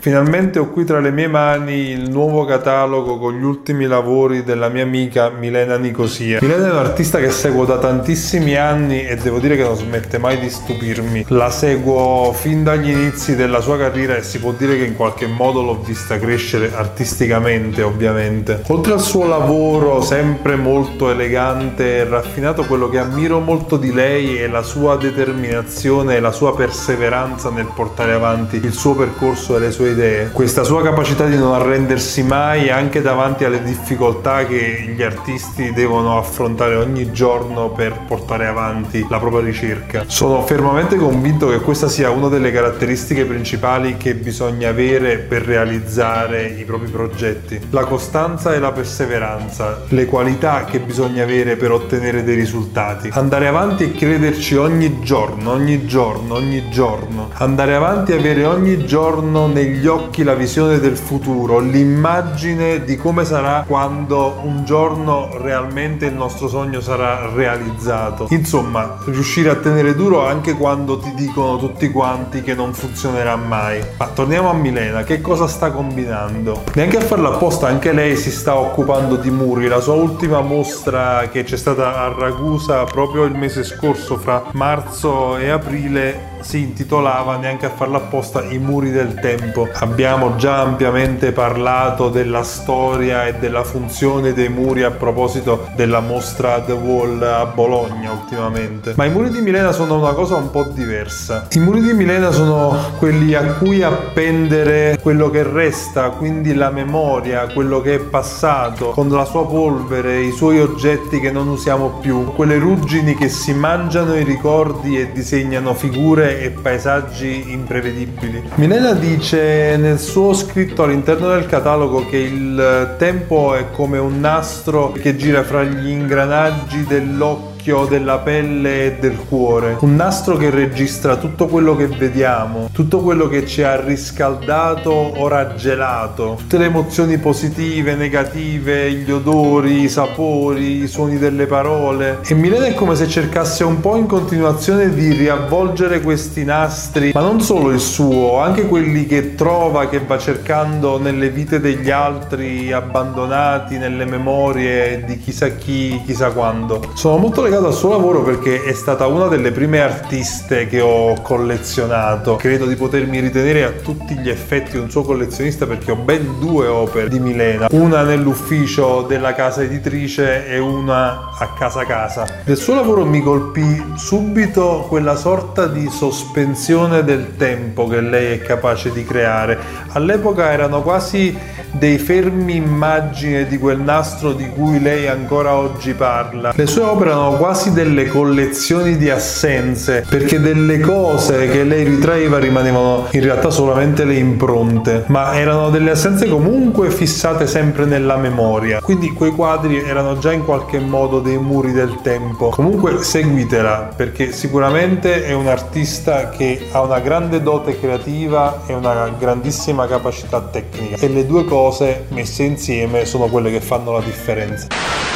Finalmente ho qui tra le mie mani il nuovo catalogo con gli ultimi lavori della mia amica Milena Nicosia. Milena è un'artista che seguo da tantissimi anni e devo dire che non smette mai di stupirmi. La seguo fin dagli inizi della sua carriera e si può dire che in qualche modo l'ho vista crescere artisticamente, ovviamente. Oltre al suo lavoro sempre molto elegante e raffinato, quello che ammiro molto di lei è la sua determinazione e la sua perseveranza nel portare avanti il suo percorso e le sue idee, questa sua capacità di non arrendersi mai anche davanti alle difficoltà che gli artisti devono affrontare ogni giorno per portare avanti la propria ricerca. Sono fermamente convinto che questa sia una delle caratteristiche principali che bisogna avere per realizzare i propri progetti. La costanza e la perseveranza, le qualità che bisogna avere per ottenere dei risultati. Andare avanti e crederci ogni giorno, ogni giorno, ogni giorno. Andare avanti e avere ogni giorno negli negli occhi la visione del futuro, l'immagine di come sarà quando un giorno realmente il nostro sogno sarà realizzato. Insomma, riuscire a tenere duro anche quando ti dicono tutti quanti che non funzionerà mai. Ma torniamo a Milena, che cosa sta combinando? Neanche a farla apposta, anche lei si sta occupando di muri. La sua ultima mostra che c'è stata a Ragusa proprio il mese scorso, fra marzo e aprile, si intitolava neanche a farla apposta I muri del tempo. Abbiamo già ampiamente parlato della storia e della funzione dei muri a proposito della mostra The Wall a Bologna ultimamente. Ma i muri di Milena sono una cosa un po' diversa. I muri di Milena sono quelli a cui appendere quello che resta, quindi la memoria, quello che è passato, con la sua polvere, i suoi oggetti che non usiamo più, quelle ruggini che si mangiano i ricordi e disegnano figure e paesaggi imprevedibili. Milena dice nel suo scritto all'interno del catalogo che il tempo è come un nastro che gira fra gli ingranaggi dell'occhio occhio, della pelle e del cuore. Un nastro che registra tutto quello che vediamo, tutto quello che ci ha riscaldato o raggelato, tutte le emozioni positive, negative, gli odori, i sapori, i suoni delle parole. E Milena è come se cercasse un po' in continuazione di riavvolgere questi nastri, ma non solo il suo, anche quelli che trova, che va cercando nelle vite degli altri abbandonati, nelle memorie di chissà chi, chissà quando. Sono molto legato al suo lavoro perché è stata una delle prime artiste che ho collezionato. Credo di potermi ritenere a tutti gli effetti un suo collezionista perché ho ben due opere di Milena, una nell'ufficio della casa editrice e una a casa casa. Del suo lavoro mi colpì subito quella sorta di sospensione del tempo che lei è capace di creare. All'epoca erano quasi dei fermi immagini di quel nastro di cui lei ancora oggi parla. Le sue opere erano quasi delle collezioni di assenze, perché delle cose che lei ritraeva rimanevano in realtà solamente le impronte, ma erano delle assenze comunque fissate sempre nella memoria. Quindi quei quadri erano già in qualche modo dei muri del tempo. Comunque seguitela, perché sicuramente è un artista che ha una grande dote creativa e una grandissima capacità tecnica e le due cose messe insieme sono quelle che fanno la differenza.